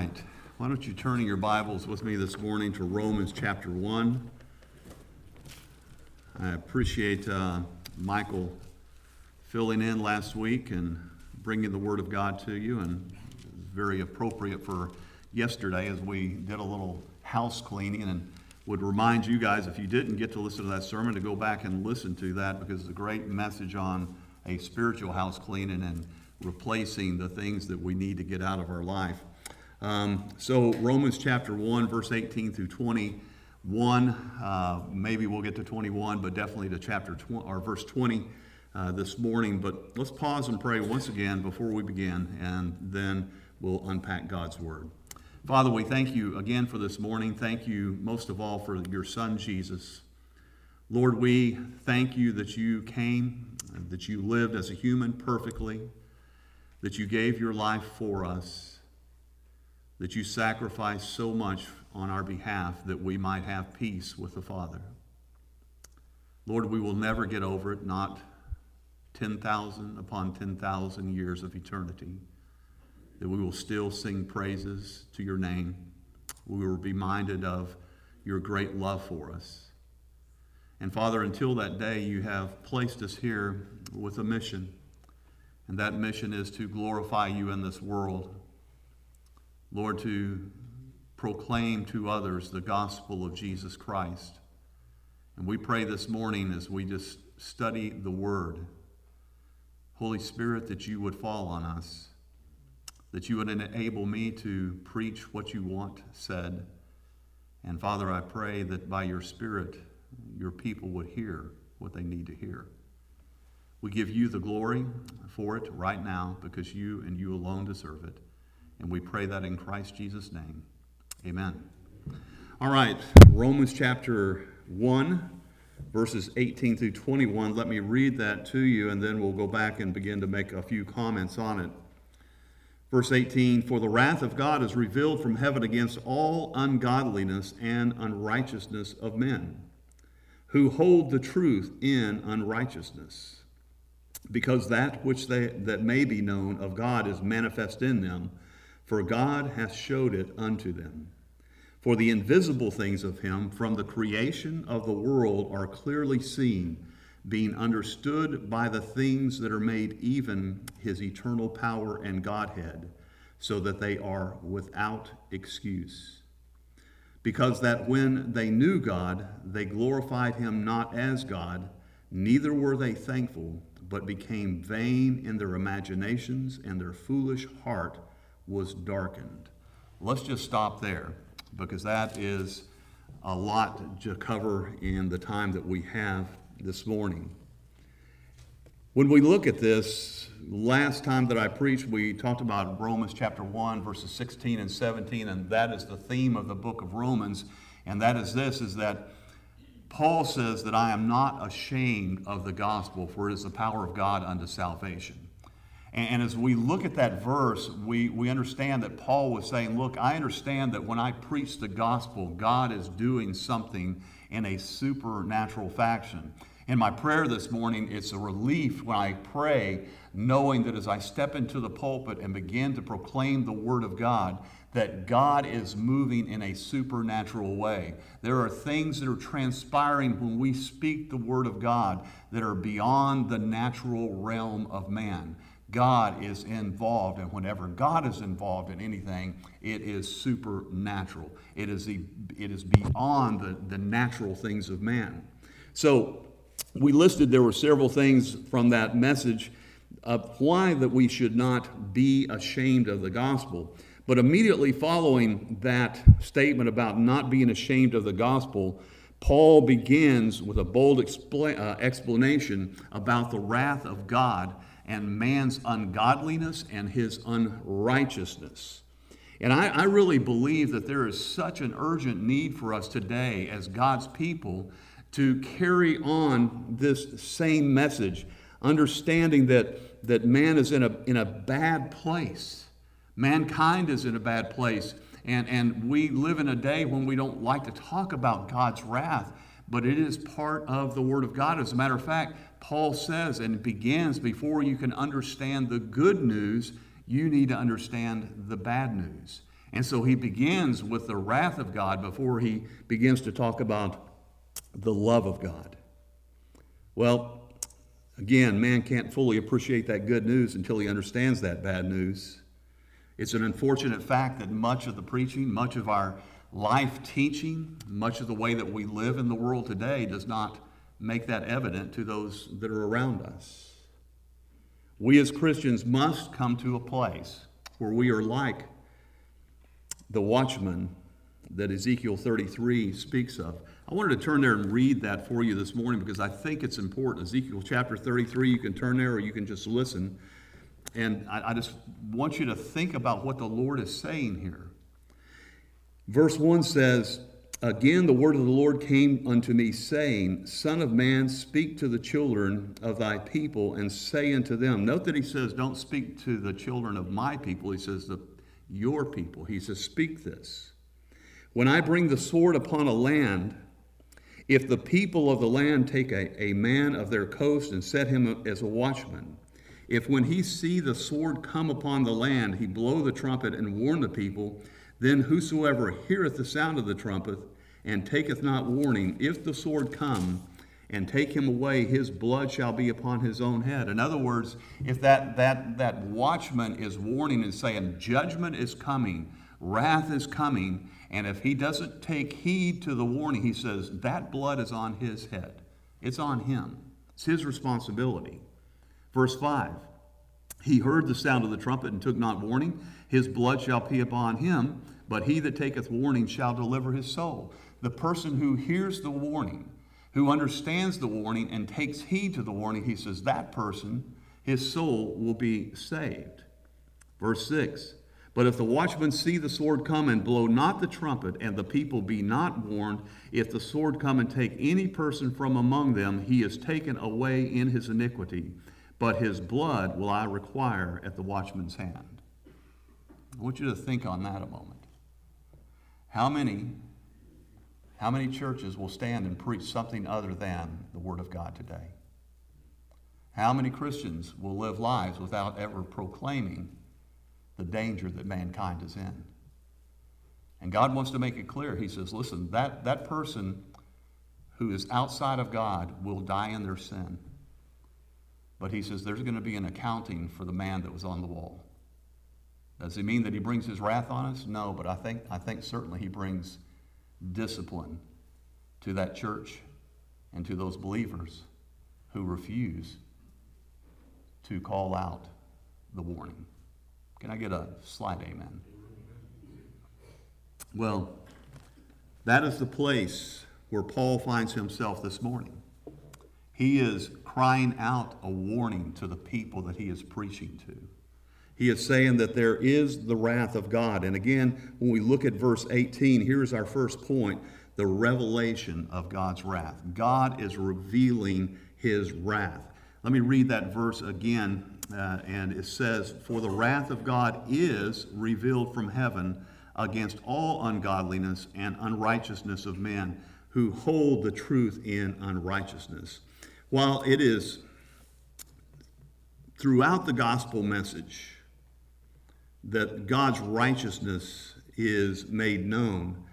right. Why don't you turn in your Bibles with me this morning to Romans chapter 1? I appreciate uh, Michael filling in last week and bringing the Word of God to you, and very appropriate for yesterday as we did a little house cleaning and would remind you guys if you didn't get to listen to that sermon to go back and listen to that because it's a great message on a spiritual house cleaning and replacing the things that we need to get out of our life. Um, so, Romans chapter 1, verse 18 through 21. Uh, maybe we'll get to 21, but definitely to chapter 20, or verse 20 uh, this morning. But let's pause and pray once again before we begin, and then we'll unpack God's word. Father, we thank you again for this morning. Thank you most of all for your son, Jesus. Lord, we thank you that you came, that you lived as a human perfectly, that you gave your life for us that you sacrificed so much on our behalf that we might have peace with the Father. Lord, we will never get over it, not 10,000 upon 10,000 years of eternity, that we will still sing praises to your name. We will be minded of your great love for us. And Father, until that day, you have placed us here with a mission. And that mission is to glorify you in this world Lord, to proclaim to others the gospel of Jesus Christ. And we pray this morning as we just study the Word, Holy Spirit, that you would fall on us, that you would enable me to preach what you want said. And Father, I pray that by your Spirit, your people would hear what they need to hear. We give you the glory for it right now because you and you alone deserve it. And we pray that in Christ Jesus' name. Amen. All right, Romans chapter 1, verses 18 through 21. Let me read that to you, and then we'll go back and begin to make a few comments on it. Verse 18 For the wrath of God is revealed from heaven against all ungodliness and unrighteousness of men, who hold the truth in unrighteousness. Because that which they, that may be known of God is manifest in them for God hath showed it unto them. For the invisible things of him from the creation of the world are clearly seen, being understood by the things that are made, even his eternal power and Godhead, so that they are without excuse. Because that when they knew God, they glorified him not as God, neither were they thankful, but became vain in their imaginations, and their foolish heart was darkened. Let's just stop there because that is a lot to cover in the time that we have this morning. When we look at this, last time that I preached, we talked about Romans chapter 1, verses 16 and 17, and that is the theme of the book of Romans. And that is this is that Paul says that I am not ashamed of the gospel, for it is the power of God unto salvation. And, as we look at that verse, we, we understand that Paul was saying, Look, I understand that when I preach the gospel, God is doing something in a supernatural fashion. In my prayer this morning, it's a relief when I pray, knowing that as I step into the pulpit and begin to proclaim the Word of God, that God is moving in a supernatural way. There are things that are transpiring when we speak the Word of God that are beyond the natural realm of man. God is involved, and whenever God is involved in anything, it is supernatural. It is, the, it is beyond the, the natural things of man. So, we listed there were several things from that message of why that we should not be ashamed of the gospel. But immediately following that statement about not being ashamed of the gospel, Paul begins with a bold uh, explanation about the wrath of God and man's ungodliness and his unrighteousness. And I, I, really believe that there is such an urgent need for us today as God's people to carry on this same message, understanding that, that man is in a, in a bad place. Mankind is in a bad place. And, and we live in a day when we don't like to talk about God's wrath, but it is part of the Word of God. As a matter of fact, Paul says and it begins before you can understand the good news, you need to understand the bad news. And so he begins with the wrath of God before he begins to talk about the love of God. Well, again, man can't fully appreciate that good news until he understands that bad news. It's an unfortunate fact that much of the preaching, much of our life teaching, much of the way that we live in the world today does not make that evident to those that are around us. We as Christians must come to a place where we are like the watchman that Ezekiel 33 speaks of. I wanted to turn there and read that for you this morning because I think it's important. Ezekiel chapter 33, you can turn there or you can just listen. And I, I just want you to think about what the Lord is saying here. Verse 1 says, Again, the word of the Lord came unto me, saying, Son of man, speak to the children of thy people, and say unto them. Note that he says, Don't speak to the children of my people. He says, the, Your people. He says, Speak this. When I bring the sword upon a land, if the people of the land take a, a man of their coast and set him as a watchman, if when he see the sword come upon the land, he blow the trumpet and warn the people, then whosoever heareth the sound of the trumpet and taketh not warning, if the sword come and take him away, his blood shall be upon his own head. In other words, if that, that, that watchman is warning and saying, judgment is coming, wrath is coming, and if he doesn't take heed to the warning, he says, that blood is on his head. It's on him. It's his responsibility. Verse 5 He heard the sound of the trumpet and took not warning. His blood shall be upon him, but he that taketh warning shall deliver his soul. The person who hears the warning, who understands the warning and takes heed to the warning, he says, that person, his soul will be saved. Verse 6 But if the watchman see the sword come and blow not the trumpet, and the people be not warned, if the sword come and take any person from among them, he is taken away in his iniquity. But his blood will I require at the watchman's hand. I want you to think on that a moment. How many, how many churches will stand and preach something other than the Word of God today? How many Christians will live lives without ever proclaiming the danger that mankind is in? And God wants to make it clear. He says, listen, that, that person who is outside of God will die in their sin. But he says there's going to be an accounting for the man that was on the wall. Does it mean that he brings his wrath on us? No, but I think, I think certainly he brings discipline to that church and to those believers who refuse to call out the warning. Can I get a slide amen? Well, that is the place where Paul finds himself this morning. He is crying out a warning to the people that he is preaching to. He is saying that there is the wrath of God. And again, when we look at verse 18, here's our first point the revelation of God's wrath. God is revealing his wrath. Let me read that verse again. Uh, and it says, For the wrath of God is revealed from heaven against all ungodliness and unrighteousness of men who hold the truth in unrighteousness. While it is throughout the gospel message, that God's righteousness is made known,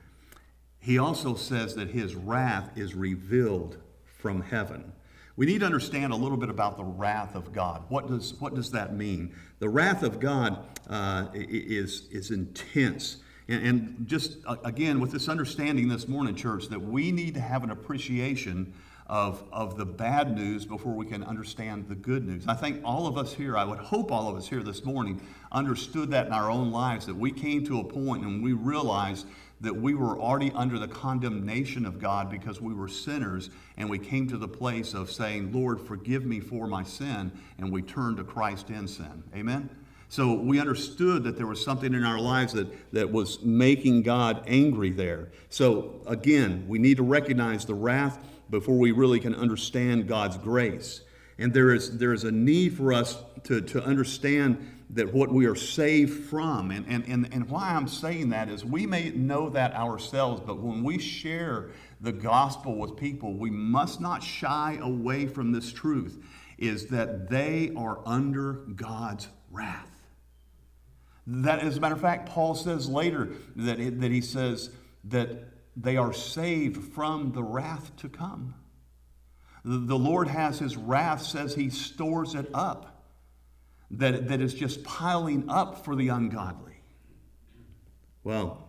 he also says that his wrath is revealed from heaven. We need to understand a little bit about the wrath of God. What does, what does that mean? The wrath of God uh, is, is intense. And, and just uh, again, with this understanding this morning, church, that we need to have an appreciation of, of the bad news before we can understand the good news. I think all of us here, I would hope all of us here this morning, understood that in our own lives, that we came to a point and we realized that we were already under the condemnation of God because we were sinners, and we came to the place of saying, Lord, forgive me for my sin, and we turned to Christ in sin. Amen? So we understood that there was something in our lives that, that was making God angry there. So again, we need to recognize the wrath before we really can understand God's grace. And there is, there is a need for us to, to understand that what we are saved from. And, and, and, and why I'm saying that is we may know that ourselves, but when we share the gospel with people, we must not shy away from this truth is that they are under God's wrath. That, as a matter of fact, Paul says later that, it, that he says that they are saved from the wrath to come. The, Lord has his wrath, says he stores it up, that, that is just piling up for the ungodly. Well,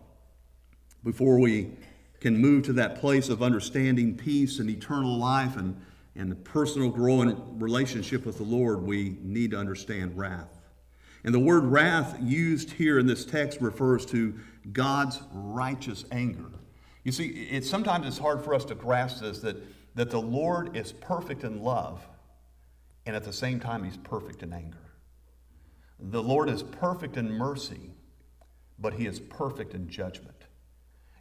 before we can move to that place of understanding peace and eternal life and, and the personal growing relationship with the Lord, we need to understand wrath. And the word wrath used here in this text refers to God's righteous anger. You see, it's sometimes it's hard for us to grasp this that, that the Lord is perfect in love, and at the same time, He's perfect in anger. The Lord is perfect in mercy, but He is perfect in judgment.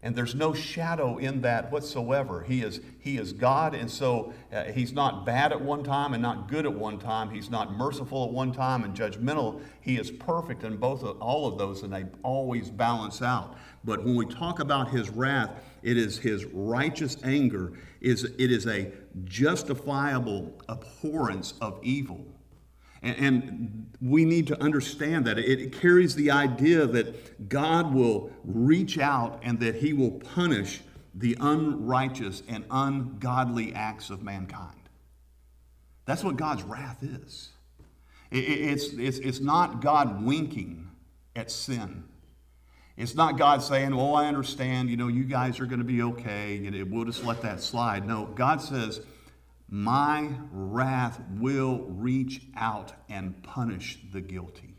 And there's no shadow in that whatsoever. He is, he is God, and so uh, He's not bad at one time and not good at one time. He's not merciful at one time and judgmental. He is perfect in both of, all of those, and they always balance out. But when we talk about His wrath, it is His righteous anger. Is it is a justifiable abhorrence of evil. And, we need to understand that. It carries the idea that God will reach out and that he will punish the unrighteous and ungodly acts of mankind. That's what God's wrath is. It's, it's, it's not God winking at sin. It's not God saying, Well, I understand, you know, you guys are going to be okay, we'll just let that slide. No, God says, my wrath will reach out and punish the guilty.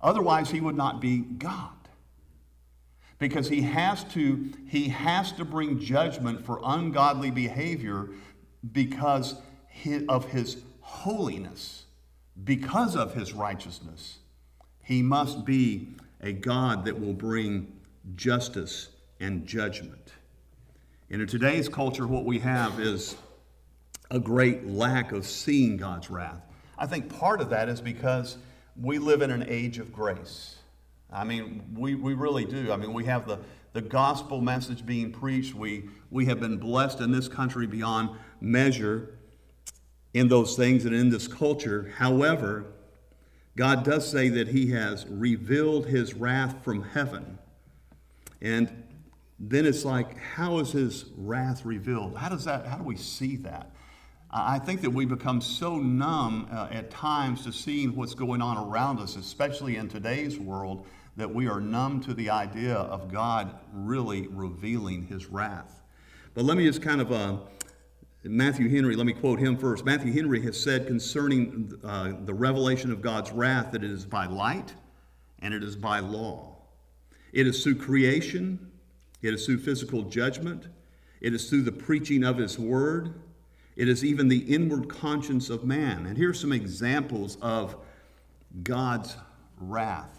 Otherwise, he would not be God. Because he has to, he has to bring judgment for ungodly behavior because of his holiness, because of his righteousness. He must be a God that will bring justice and judgment. And in today's culture, what we have is a great lack of seeing God's wrath. I think part of that is because we live in an age of grace. I mean, we, we really do. I mean, we have the, the gospel message being preached. We, we have been blessed in this country beyond measure in those things and in this culture. However, God does say that He has revealed His wrath from heaven. And then it's like, how is His wrath revealed? How does that, how do we see that? I think that we become so numb uh, at times to seeing what's going on around us, especially in today's world, that we are numb to the idea of God really revealing his wrath. But let me just kind of, uh, Matthew Henry, let me quote him first. Matthew Henry has said concerning uh, the revelation of God's wrath that it is by light and it is by law. It is through creation, it is through physical judgment, it is through the preaching of his word. It is even the inward conscience of man. And here are some examples of God's wrath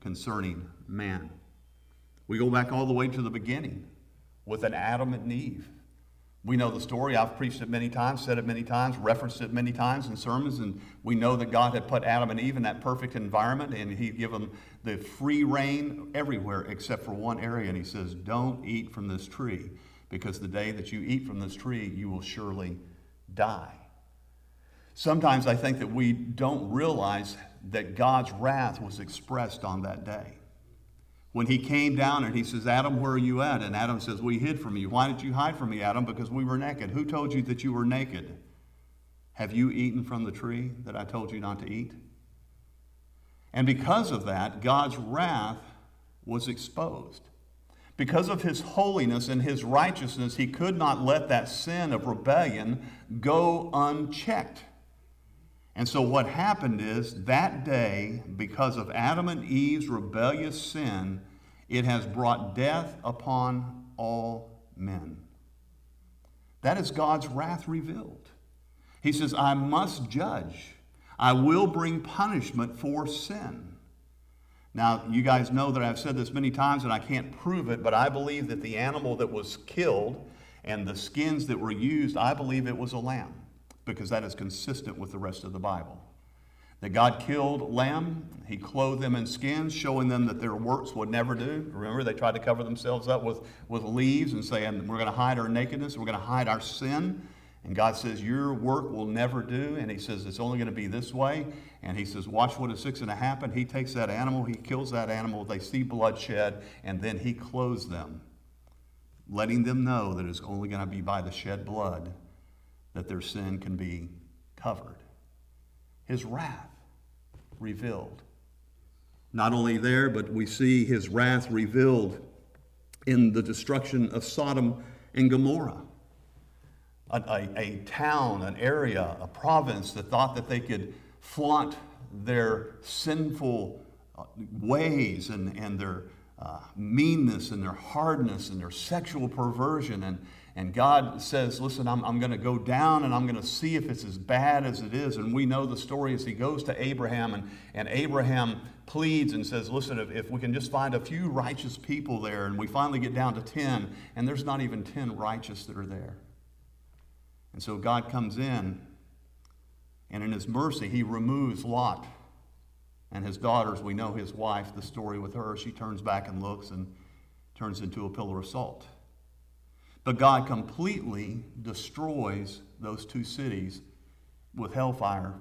concerning man. We go back all the way to the beginning with an Adam and Eve. We know the story. I've preached it many times, said it many times, referenced it many times in sermons, and we know that God had put Adam and Eve in that perfect environment, and He'd given them the free reign everywhere except for one area. And He says, Don't eat from this tree, because the day that you eat from this tree, you will surely die. Sometimes I think that we don't realize that God's wrath was expressed on that day. When he came down and he says, Adam, where are you at? And Adam says, We hid from you. Why did you hide from me, Adam? Because we were naked. Who told you that you were naked? Have you eaten from the tree that I told you not to eat? And because of that, God's wrath was exposed. Because of his holiness and his righteousness, he could not let that sin of rebellion go unchecked. And so, what happened is that day, because of Adam and Eve's rebellious sin, it has brought death upon all men. That is God's wrath revealed. He says, I must judge. I will bring punishment for sin. Now, you guys know that I've said this many times and I can't prove it, but I believe that the animal that was killed and the skins that were used, I believe it was a lamb because that is consistent with the rest of the Bible. That God killed lamb, He clothed them in skins, showing them that their works would never do. Remember, they tried to cover themselves up with, with leaves and saying, We're going to hide our nakedness, we're going to hide our sin. And God says, Your work will never do. And He says, It's only going to be this way. And He says, Watch what is fixing to happen. He takes that animal, He kills that animal, they see bloodshed, and then He clothes them, letting them know that it's only going to be by the shed blood that their sin can be covered. His wrath revealed. Not only there, but we see His wrath revealed in the destruction of Sodom and Gomorrah a, a, a town, an area, a province that thought that they could flaunt their sinful uh, ways and, and their uh, meanness and their hardness and their sexual perversion. And, and God says, Listen, I'm, I'm going to go down and I'm going to see if it's as bad as it is. And we know the story as he goes to Abraham, and, and Abraham pleads and says, Listen, if, if we can just find a few righteous people there, and we finally get down to 10, and there's not even 10 righteous that are there. And so God comes in, and in his mercy, he removes Lot and his daughters. We know his wife, the story with her. She turns back and looks and turns into a pillar of salt. But God completely destroys those two cities with hellfire,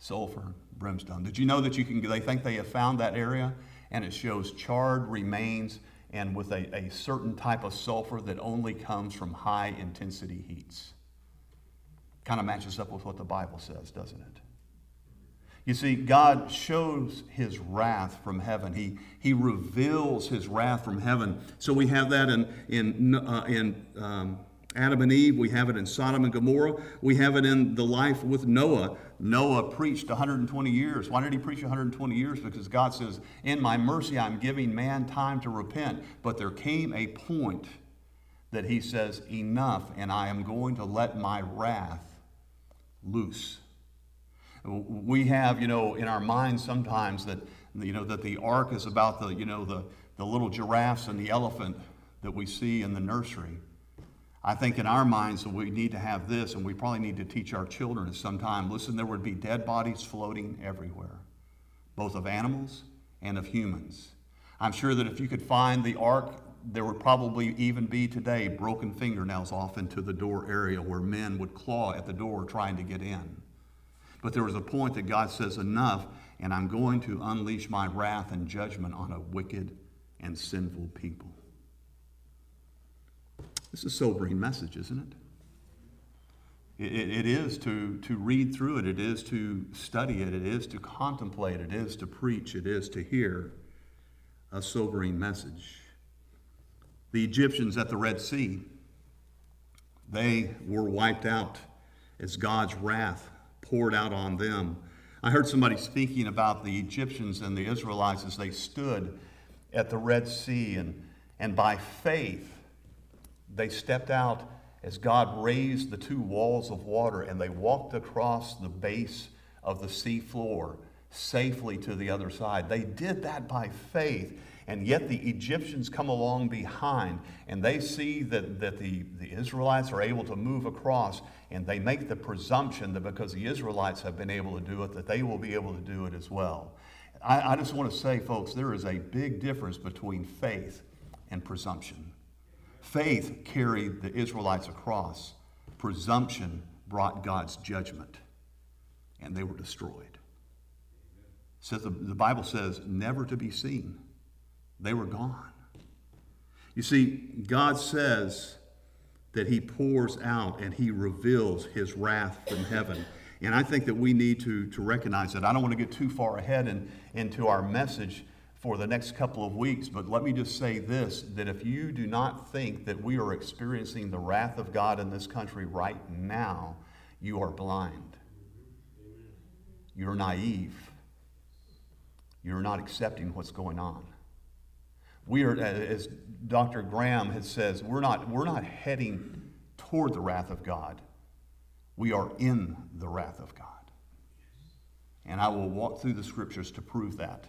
sulfur, brimstone. Did you know that you can, they think they have found that area and it shows charred remains and with a, a certain type of sulfur that only comes from high intensity heats. Kind of matches up with what the Bible says, doesn't it? You see, God shows his wrath from heaven. He, he reveals his wrath from heaven. So we have that in, in, uh, in um, Adam and Eve. We have it in Sodom and Gomorrah. We have it in the life with Noah. Noah preached 120 years. Why did he preach 120 years? Because God says, In my mercy, I'm giving man time to repent. But there came a point that he says, Enough, and I am going to let my wrath loose. We have, you know, in our minds sometimes that, you know, that the ark is about the, you know, the, the little giraffes and the elephant that we see in the nursery. I think in our minds that we need to have this, and we probably need to teach our children at some time. Listen, there would be dead bodies floating everywhere, both of animals and of humans. I'm sure that if you could find the ark, there would probably even be today broken fingernails off into the door area where men would claw at the door trying to get in. But there was a point that God says, Enough, and I'm going to unleash my wrath and judgment on a wicked and sinful people. This is a sobering message, isn't it? It, it is to, to read through it, it is to study it, it is to contemplate, it is to preach, it is to hear a sobering message. The Egyptians at the Red Sea, they were wiped out as God's wrath poured out on them. I heard somebody speaking about the Egyptians and the Israelites as they stood at the Red Sea, and, and by faith, they stepped out as God raised the two walls of water and they walked across the base of the sea floor safely to the other side. They did that by faith. And yet the Egyptians come along behind and they see that, that the, the Israelites are able to move across and they make the presumption that because the Israelites have been able to do it, that they will be able to do it as well. I, I just want to say, folks, there is a big difference between faith and presumption. Faith carried the Israelites across. Presumption brought God's judgment, and they were destroyed. Says the, the Bible says, never to be seen. They were gone. You see, God says that He pours out and He reveals His wrath from heaven. And I think that we need to, to recognize that. I don't want to get too far ahead in, into our message for the next couple of weeks, but let me just say this that if you do not think that we are experiencing the wrath of God in this country right now, you are blind. You're naive. You're not accepting what's going on. We are, as Dr. Graham has says, we're not, we're not heading toward the wrath of God. We are in the wrath of God. And I will walk through the scriptures to prove that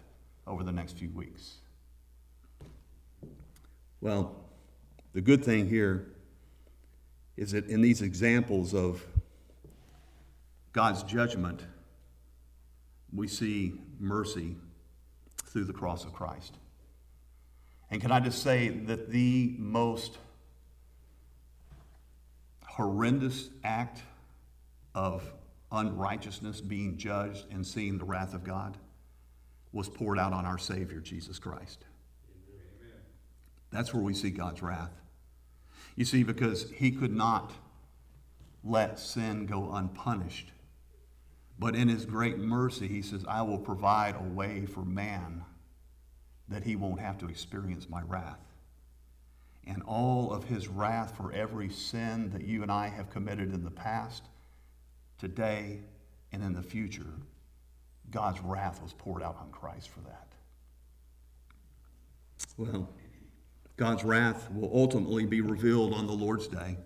over the next few weeks. Well, the good thing here is that in these examples of God's judgment, we see mercy through the cross of Christ. And can I just say that the most horrendous act of unrighteousness being judged and seeing the wrath of God was poured out on our Savior, Jesus Christ. That's where we see God's wrath. You see, because he could not let sin go unpunished. But in his great mercy, he says, I will provide a way for man that he won't have to experience my wrath. And all of his wrath for every sin that you and I have committed in the past, today, and in the future, God's wrath was poured out on Christ for that. Well, God's wrath will ultimately be revealed on the Lord's day.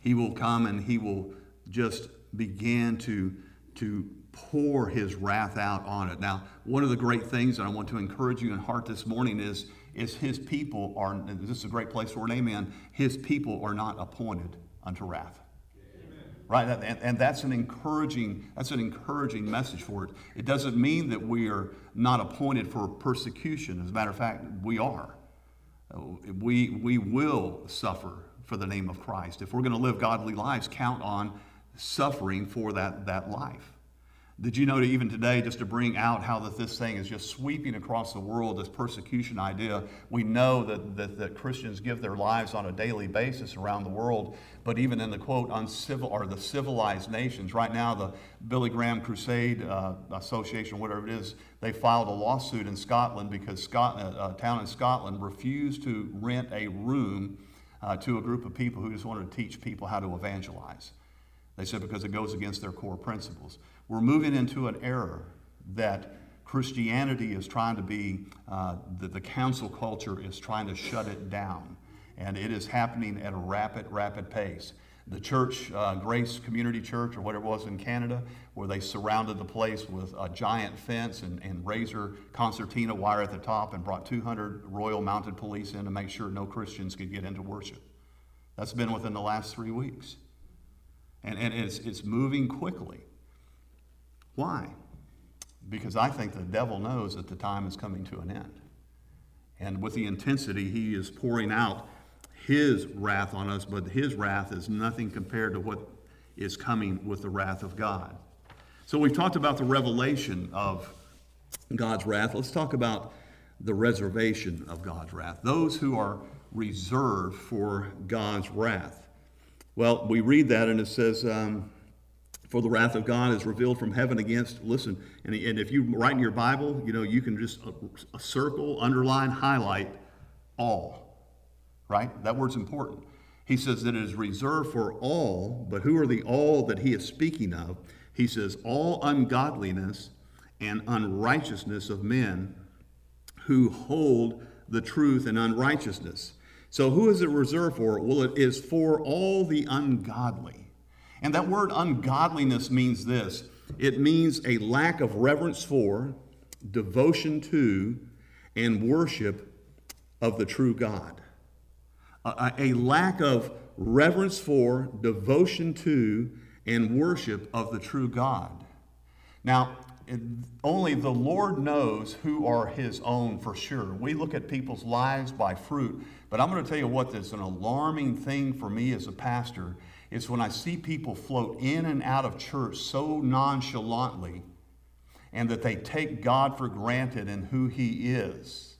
He will come and he will just begin to, to pour his wrath out on it. Now, one of the great things that I want to encourage you in heart this morning is, is his people are, this is a great place for an amen, his people are not appointed unto wrath. Right? And, and that's an encouraging, that's an encouraging message for it. It doesn't mean that we are not appointed for persecution. As a matter of fact, we are. We, we will suffer for the name of Christ. If we're going to live godly lives, count on suffering for that, that life. Did you know that even today, just to bring out how that this thing is just sweeping across the world, this persecution idea, we know that, that, that Christians give their lives on a daily basis around the world, but even in the quote uncivil or the civilized nations, right now the Billy Graham Crusade uh, Association, whatever it is, they filed a lawsuit in Scotland because Scot- uh, a town in Scotland refused to rent a room uh, to a group of people who just wanted to teach people how to evangelize. They said because it goes against their core principles. We're moving into an era that Christianity is trying to be, uh, the, the council culture is trying to shut it down. And it is happening at a rapid, rapid pace. The church, uh, Grace Community Church, or whatever it was in Canada, where they surrounded the place with a giant fence and, and razor concertina wire at the top and brought 200 Royal Mounted Police in to make sure no Christians could get into worship. That's been within the last three weeks. And, and it's, it's moving quickly. Why? Because I think the devil knows that the time is coming to an end. And with the intensity he is pouring out his wrath on us, but his wrath is nothing compared to what is coming with the wrath of God. So we've talked about the revelation of God's wrath. Let's talk about the reservation of God's wrath. Those who are reserved for God's wrath. Well, we read that and it says, um, for the wrath of God is revealed from heaven against, listen, and, and if you write in your Bible, you know, you can just a, uh, a circle, underline, highlight all, right? That word's important. He says that it is reserved for all, but who are the all that he is speaking of? He says, all ungodliness and unrighteousness of men who hold the truth and unrighteousness. So, who is it reserved for? Well, it is for all the ungodly. And that word ungodliness means this it means a lack of reverence for, devotion to, and worship of the true God. A, a, lack of reverence for, devotion to, and worship of the true God. Now, only the Lord knows who are His own for sure. We look at people's lives by fruit, but I'm going to tell you what, that's an alarming thing for me as a pastor is when I see people float in and out of church so nonchalantly and that they take God for granted and who He is.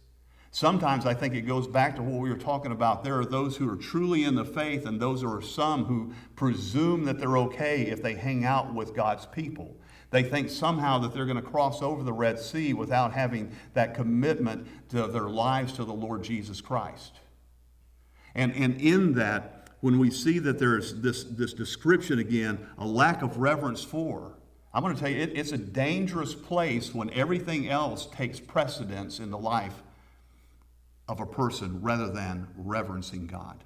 Sometimes I think it goes back to what we were talking about. There are those who are truly in the faith, and those are some who presume that they're okay if they hang out with God's people. They think somehow that they're going to cross over the Red Sea without having that commitment to their lives to the Lord Jesus Christ. And, and in that, when we see that there's this, this description again, a lack of reverence for. I'm going to tell you, it, it's a dangerous place when everything else takes precedence in the life of a person rather than reverencing God.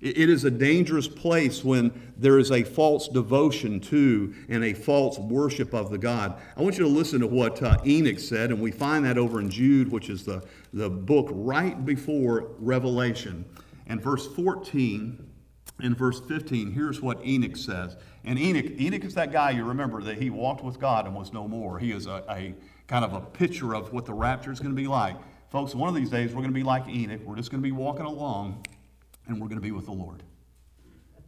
It, it is a dangerous place when there is a false devotion to and a false worship of the God. I want you to listen to what uh, Enoch said, and we find that over in Jude, which is the, the book right before Revelation. And verse 14 and verse 15, here's what Enoch says. And Enoch, Enoch is that guy you remember that he walked with God and was no more. He is a, a kind of a picture of what the rapture is going to be like. Folks, one of these days we're going to be like Enoch. We're just going to be walking along and we're going to be with the Lord.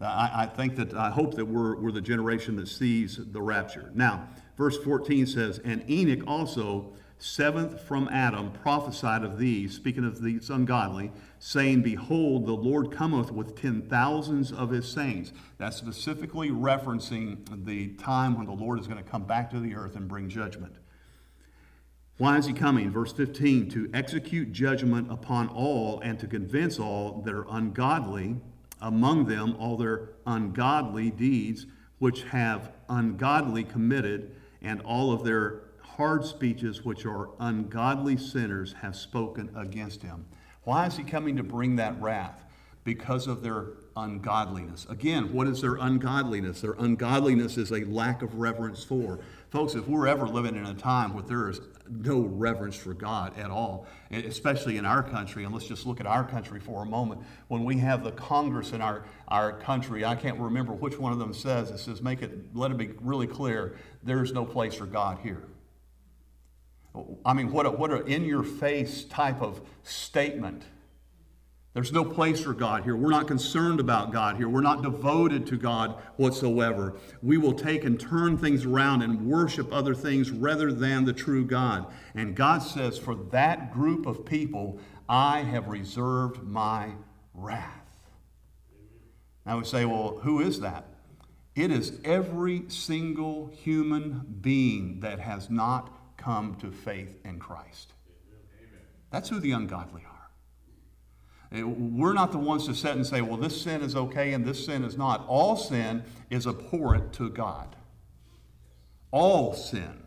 I, I think that, I hope that we're, we're the generation that sees the rapture. Now, verse 14 says, And Enoch also, seventh from Adam, prophesied of these, speaking of these ungodly, saying, Behold, the Lord cometh with ten thousands of his saints. That's specifically referencing the time when the Lord is going to come back to the earth and bring judgment. Why is he coming? Verse 15 to execute judgment upon all and to convince all that are ungodly, among them all their ungodly deeds, which have ungodly committed, and all of their hard speeches, which are ungodly sinners, have spoken against him. Why is he coming to bring that wrath? Because of their ungodliness. Again, what is their ungodliness? Their ungodliness is a lack of reverence for. Folks, if we're ever living in a time where there is no reverence for God at all, especially in our country, and let's just look at our country for a moment. When we have the Congress in our, our country, I can't remember which one of them says, it says, make it, let it be really clear, there's no place for God here. I mean, what a, what an in your face type of statement there's no place for God here. We're not concerned about God here. We're not devoted to God whatsoever. We will take and turn things around and worship other things rather than the true God. And God says, For that group of people, I have reserved my wrath. Now we say, Well, who is that? It is every single human being that has not come to faith in Christ. That's who the ungodly are. Eh, we're not the ones to sit and say, well, this sin is okay and this sin is not. All sin is abhorrent to God. All sin.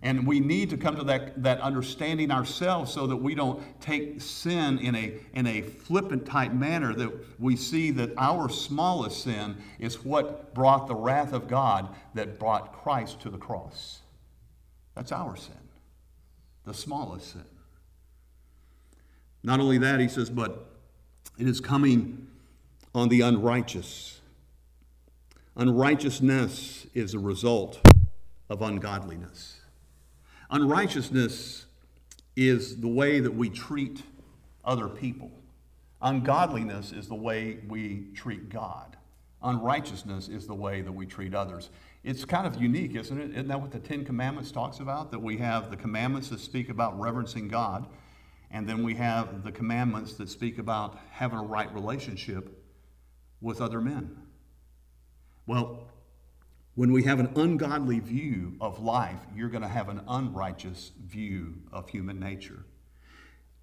And we need to come to that, that understanding ourselves so that we don't take sin in a, in a flippant type manner, that we see that our smallest sin is what brought the wrath of God that brought Christ to the cross. That's our sin, the smallest sin. Not only that, he says, but it is coming on the unrighteous. Unrighteousness is a result of ungodliness. Unrighteousness is the way that we treat other people. Ungodliness is the way we treat God. Unrighteousness is the way that we treat others. It's kind of unique, isn't it? Isn't that what the Ten Commandments talks about? That we have the commandments that speak about reverencing God, and then we have the commandments that speak about having a right relationship with other men. Well, when we have an ungodly view of life, you're going to have an unrighteous view of human nature.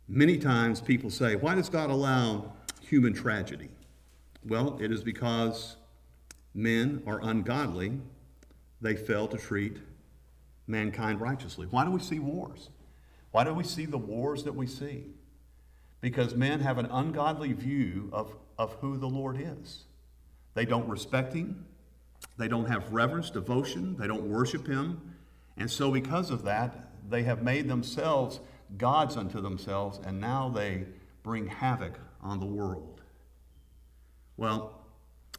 Many times people say, Why does God allow human tragedy? Well, it is because men are ungodly. They fail to treat mankind righteously. Why do we see wars? Why do we see the wars that we see? Because men have an ungodly view of, of who the Lord is. They don't respect Him, they don't have reverence, devotion, they don't worship Him. And so, because of that, they have made themselves gods unto themselves, and now they bring havoc on the world. Well,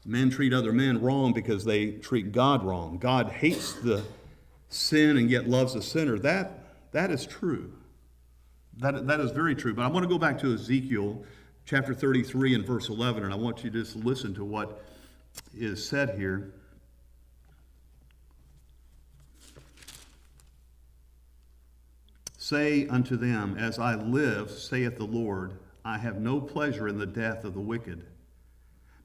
men treat other men wrong because they treat God wrong. God hates the sin and yet loves the sinner. That, that is true. That, that is very true. But I want to go back to Ezekiel chapter 33 and verse 11, and I want you to just listen to what is said here. Say unto them, As I live, saith the Lord, I have no pleasure in the death of the wicked,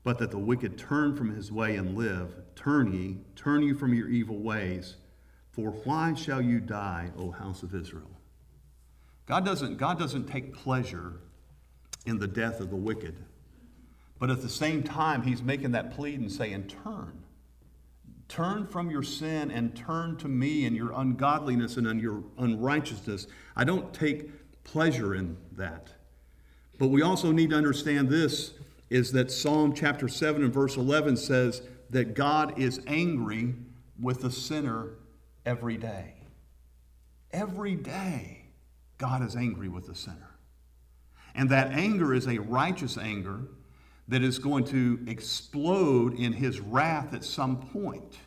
but that the wicked turn from his way and live. Turn ye, turn you from your evil ways, for why shall you die, O house of Israel? God doesn't, God doesn't take pleasure in the death of the wicked. But at the same time, he's making that plea and saying, Turn. Turn from your sin and turn to me and your ungodliness and your unrighteousness. I don't take pleasure in that. But we also need to understand this is that Psalm chapter 7 and verse 11 says that God is angry with the sinner every day. Every day. God is angry with the sinner. And that anger is a righteous anger that is going to explode in his wrath at some point.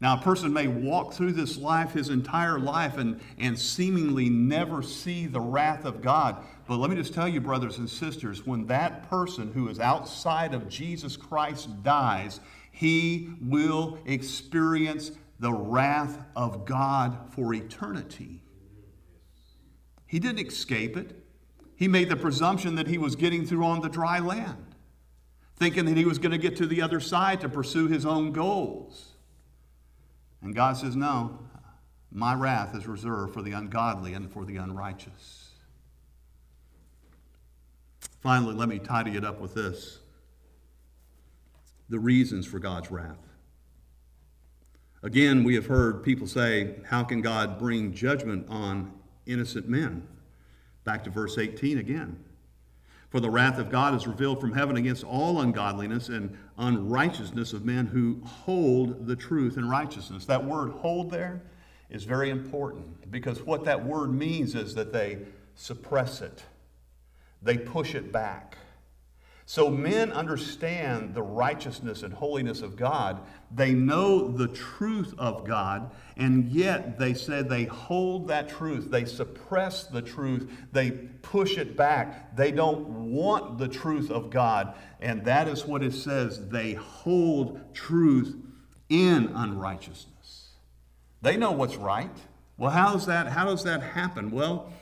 Now, a person may walk through this life his entire life and, and seemingly never see the wrath of God. But let me just tell you, brothers and sisters, when that person who is outside of Jesus Christ dies, he will experience the wrath of God for eternity. He didn't escape it. He made the presumption that he was getting through on the dry land, thinking that he was going to get to the other side to pursue his own goals. And God says, No, my wrath is reserved for the ungodly and for the unrighteous. Finally, let me tidy it up with this the reasons for God's wrath. Again, we have heard people say, How can God bring judgment on innocent men? Back to verse 18 again. For the wrath of God is revealed from heaven against all ungodliness and unrighteousness of men who hold the truth in righteousness. That word hold there is very important because what that word means is that they suppress it, they push it back. So men understand the righteousness and holiness of God. They know the truth of God, and yet they say they hold that truth. They suppress the truth. They push it back. They don't want the truth of God. And that is what it says. They hold truth in unrighteousness. They know what's right. Well, how does that, how does that happen? Well,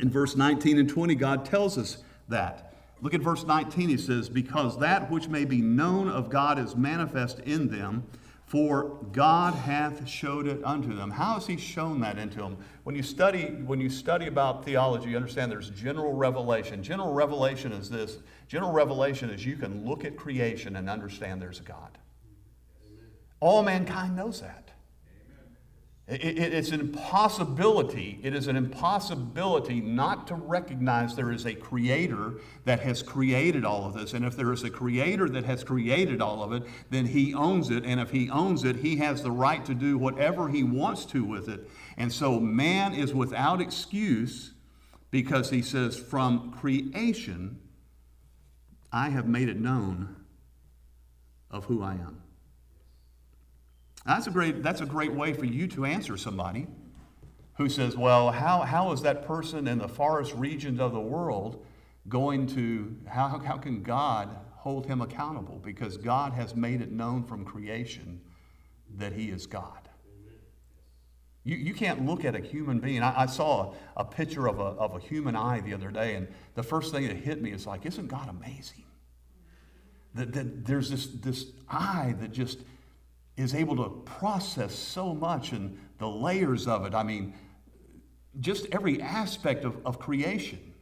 in verse 19 and 20, God tells us that. Look at verse 19. He says, Because that which may be known of God is manifest in them, for God hath showed it unto them. How has He shown that into them? When you study, when you study about theology, you understand there's general revelation. General revelation is this. General revelation is you can look at creation and understand there's a God. All mankind knows that. It, it, it's an impossibility. It is an impossibility not to recognize there is a creator that has created all of this. And if there is a creator that has created all of it, then he owns it. And if he owns it, he has the right to do whatever he wants to with it. And so man is without excuse because he says, From creation, I have made it known of who I am. That's a great, that's a great way for you to answer somebody who says, Well, how, how is that person in the forest regions of the world going to, how, how can God hold him accountable? Because God has made it known from creation that he is God. You, you can't look at a human being. I, I saw a, a picture of a, of a human eye the other day, and the first thing that hit me is like, Isn't God amazing? That, that there's this, this eye that just is able to process so much and the layers of it. I mean, just every aspect of, of creation.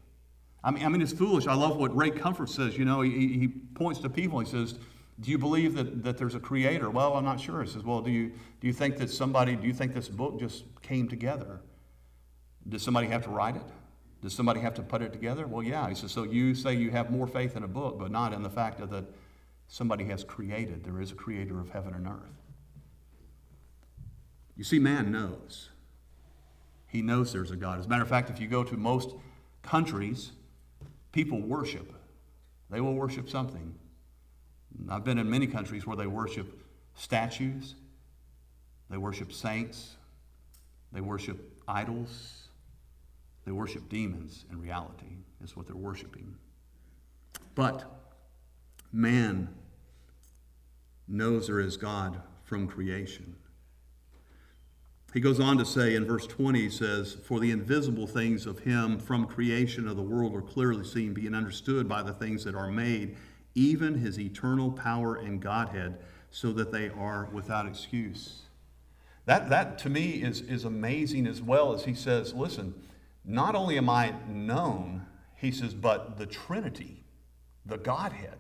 I mean, I mean, it's foolish. I love what Ray Comfort says. You know, he, he points to people. He says, "Do you believe that, that there's a creator?" Well, I'm not sure. He says, "Well, do you do you think that somebody? Do you think this book just came together? Does somebody have to write it? Does somebody have to put it together?" Well, yeah. He says, "So you say you have more faith in a book, but not in the fact that somebody has created. There is a creator of heaven and earth." You see, man knows. He knows there's a God. As a matter of fact, if you go to most countries, people worship. They will worship something. I've been in many countries where they worship statues, they worship saints, they worship idols, they worship demons in reality, is what they're worshiping. But man knows there is God from creation. He goes on to say in verse 20, he says, For the invisible things of him from creation of the world are clearly seen, being understood by the things that are made, even his eternal power and Godhead, so that they are without excuse. That, that to me is, is amazing as well as he says, Listen, not only am I known, he says, but the Trinity, the Godhead,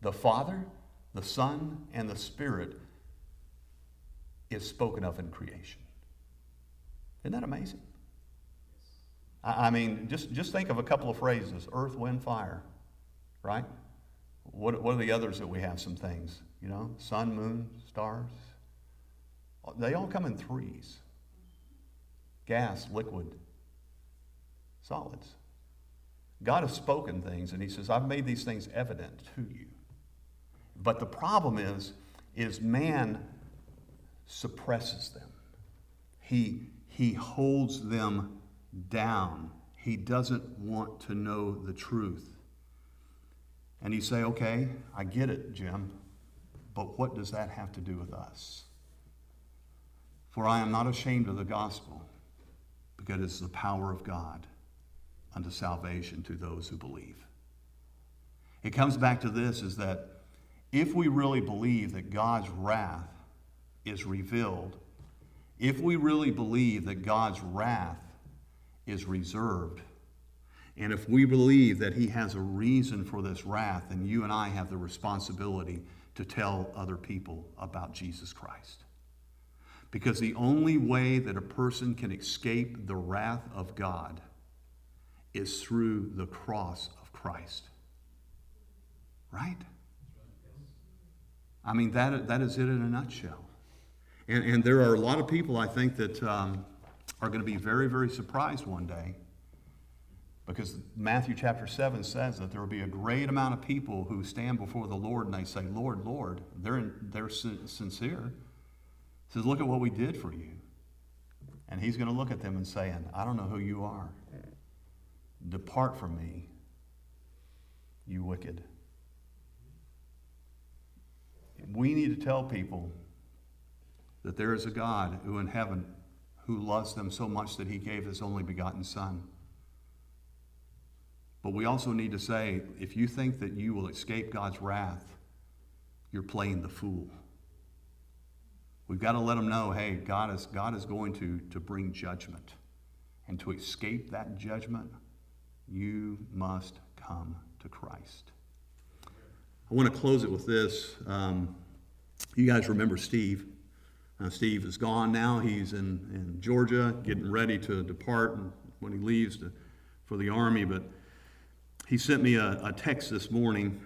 the Father, the Son, and the Spirit is spoken of in creation. Isn't that amazing? I mean, just, just think of a couple of phrases earth, wind, fire, right? What, what are the others that we have? Some things, you know, sun, moon, stars. They all come in threes gas, liquid, solids. God has spoken things, and He says, I've made these things evident to you. But the problem is, is man suppresses them. He, he holds them down. He doesn't want to know the truth. And you say, okay, I get it, Jim, but what does that have to do with us? For I am not ashamed of the gospel, because it's the power of God unto salvation to those who believe. It comes back to this is that if we really believe that God's wrath is revealed, if we really believe that God's wrath is reserved, and if we believe that He has a reason for this wrath, then you and I have the responsibility to tell other people about Jesus Christ. Because the only way that a person can escape the wrath of God is through the cross of Christ. Right? I mean, that, that is it in a nutshell. And, and there are a lot of people, I think, that um, are going to be very, very surprised one day because Matthew chapter 7 says that there will be a great amount of people who stand before the Lord and they say, Lord, Lord. They're, in, they're sincere. He says, Look at what we did for you. And he's going to look at them and saying, I don't know who you are. Depart from me, you wicked. We need to tell people that there is a God who in heaven who loves them so much that he gave his only begotten Son. But we also need to say if you think that you will escape God's wrath, you're playing the fool. We've got to let them know hey, God is, God is going to, to bring judgment. And to escape that judgment, you must come to Christ. I want to close it with this. Um, you guys remember Steve. Uh, Steve is gone now. He's in, in Georgia getting ready to depart when he leaves to, for the Army. But he sent me a, a text this morning,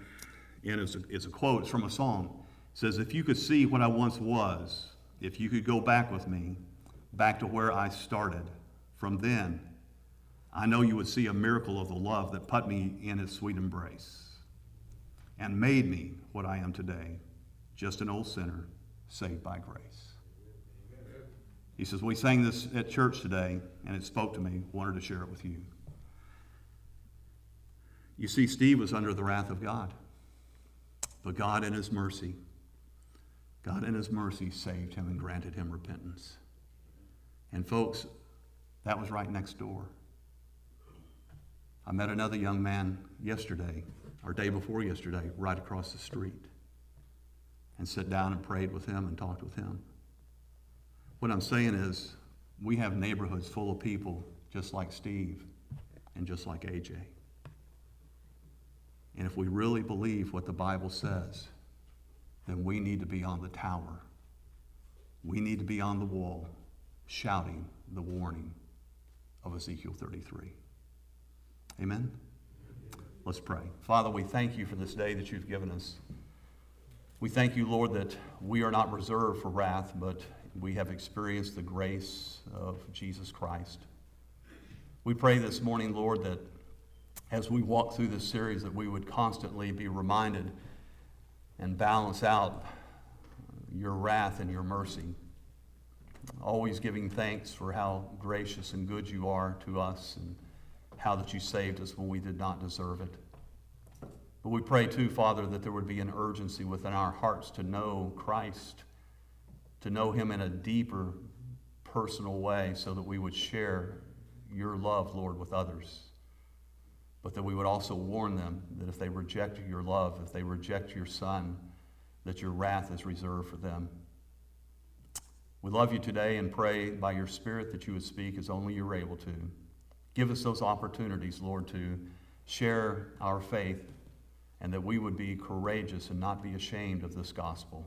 and it's a, it's a quote it's from a song. It says, If you could see what I once was, if you could go back with me, back to where I started, from then, I know you would see a miracle of the love that put me in its sweet embrace and made me what I am today, just an old sinner saved by grace. He says, We sang this at church today, and it spoke to me, wanted to share it with you. You see, Steve was under the wrath of God. But God, in His mercy, God, in His mercy, saved him and granted him repentance. And, folks, that was right next door. I met another young man yesterday, or day before yesterday, right across the street, and sat down and prayed with him and talked with him. What I'm saying is, we have neighborhoods full of people just like Steve and just like AJ. And if we really believe what the Bible says, then we need to be on the tower. We need to be on the wall shouting the warning of Ezekiel 33. Amen? Let's pray. Father, we thank you for this day that you've given us. We thank you, Lord, that we are not reserved for wrath, but we have experienced the grace of Jesus Christ. We pray this morning, Lord, that as we walk through this series that we would constantly be reminded and balance out your wrath and your mercy. Always giving thanks for how gracious and good you are to us and how that you saved us when we did not deserve it. But we pray too, Father, that there would be an urgency within our hearts to know Christ, to know Him in a deeper, personal way, so that we would share your love, Lord, with others but that we would also warn them that if they reject your love, if they reject your Son, that your wrath is reserved for them. We love you today and pray by your Spirit that you would speak as only you're able to. Give us those opportunities, Lord, to share our faith and that we would be courageous and not be ashamed of this gospel.